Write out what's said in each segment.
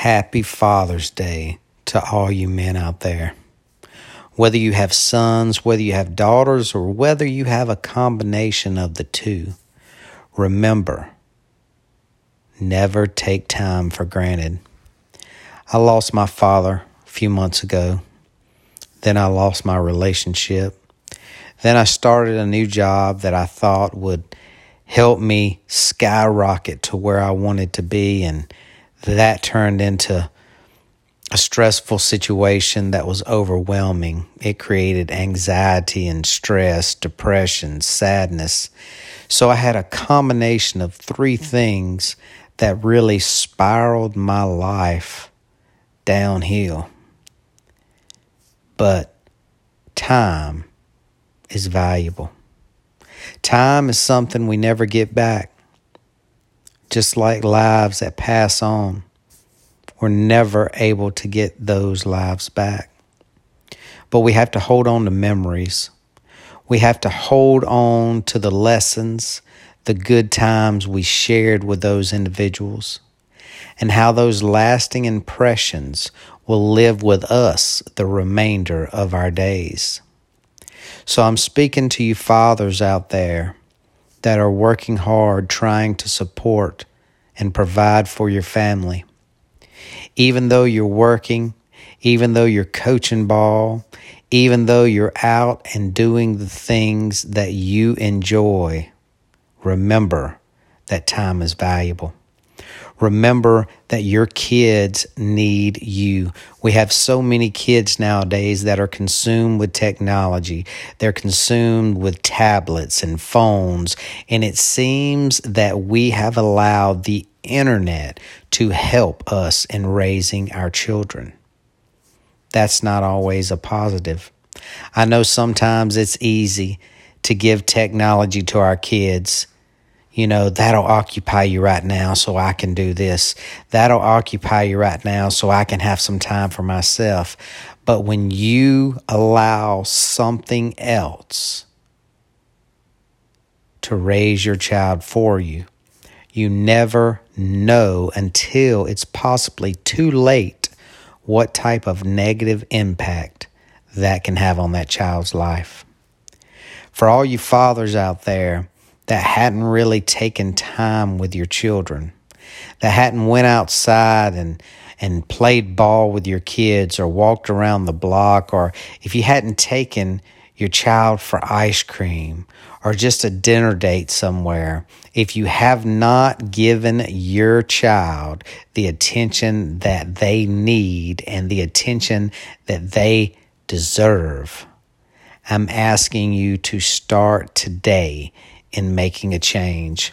Happy Father's Day to all you men out there. Whether you have sons, whether you have daughters, or whether you have a combination of the two, remember never take time for granted. I lost my father a few months ago. Then I lost my relationship. Then I started a new job that I thought would help me skyrocket to where I wanted to be. And that turned into a stressful situation that was overwhelming. It created anxiety and stress, depression, sadness. So I had a combination of three mm. things that really spiraled my life downhill. But time is valuable. Time is something we never get back. Just like lives that pass on, we're never able to get those lives back. But we have to hold on to memories. We have to hold on to the lessons, the good times we shared with those individuals, and how those lasting impressions will live with us the remainder of our days. So I'm speaking to you fathers out there that are working hard trying to support and provide for your family. Even though you're working, even though you're coaching ball, even though you're out and doing the things that you enjoy, remember that time is valuable. Remember that your kids need you. We have so many kids nowadays that are consumed with technology. They're consumed with tablets and phones. And it seems that we have allowed the internet to help us in raising our children. That's not always a positive. I know sometimes it's easy to give technology to our kids you know, that'll occupy you right now so I can do this. That'll occupy you right now so I can have some time for myself. But when you allow something else to raise your child for you, you never know until it's possibly too late what type of negative impact that can have on that child's life. For all you fathers out there, that hadn't really taken time with your children, that hadn't went outside and and played ball with your kids or walked around the block or if you hadn't taken your child for ice cream or just a dinner date somewhere, if you have not given your child the attention that they need and the attention that they deserve, I'm asking you to start today in making a change.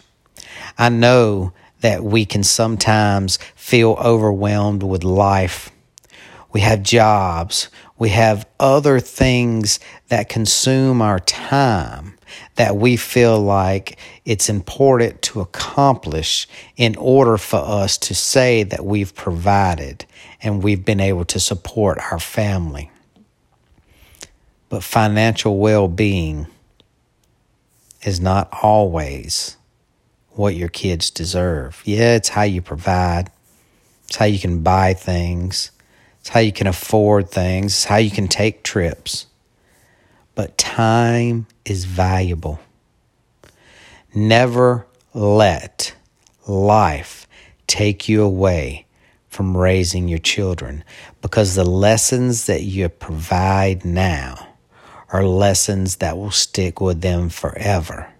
I know that we can sometimes feel overwhelmed with life. We have jobs. We have other things that consume our time that we feel like it's important to accomplish in order for us to say that we've provided and we've been able to support our family. But financial well being is not always what your kids deserve. Yeah, it's how you provide, it's how you can buy things, it's how you can afford things, it's how you can take trips. But time is valuable. Never let life take you away from raising your children because the lessons that you provide now are lessons that will stick with them forever.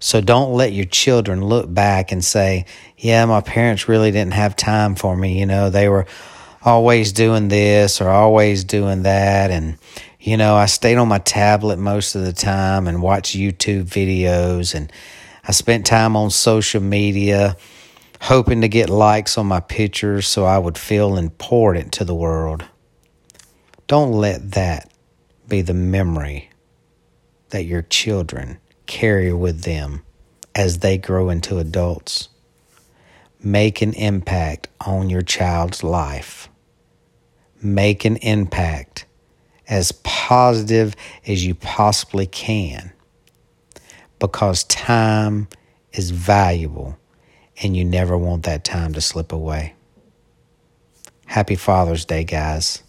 So don't let your children look back and say, yeah, my parents really didn't have time for me. You know, they were always doing this or always doing that. And, you know, I stayed on my tablet most of the time and watched YouTube videos. And I spent time on social media hoping to get likes on my pictures so I would feel important to the world. Don't let that be the memory that your children carry with them as they grow into adults. Make an impact on your child's life. Make an impact as positive as you possibly can because time is valuable and you never want that time to slip away. Happy Father's Day, guys.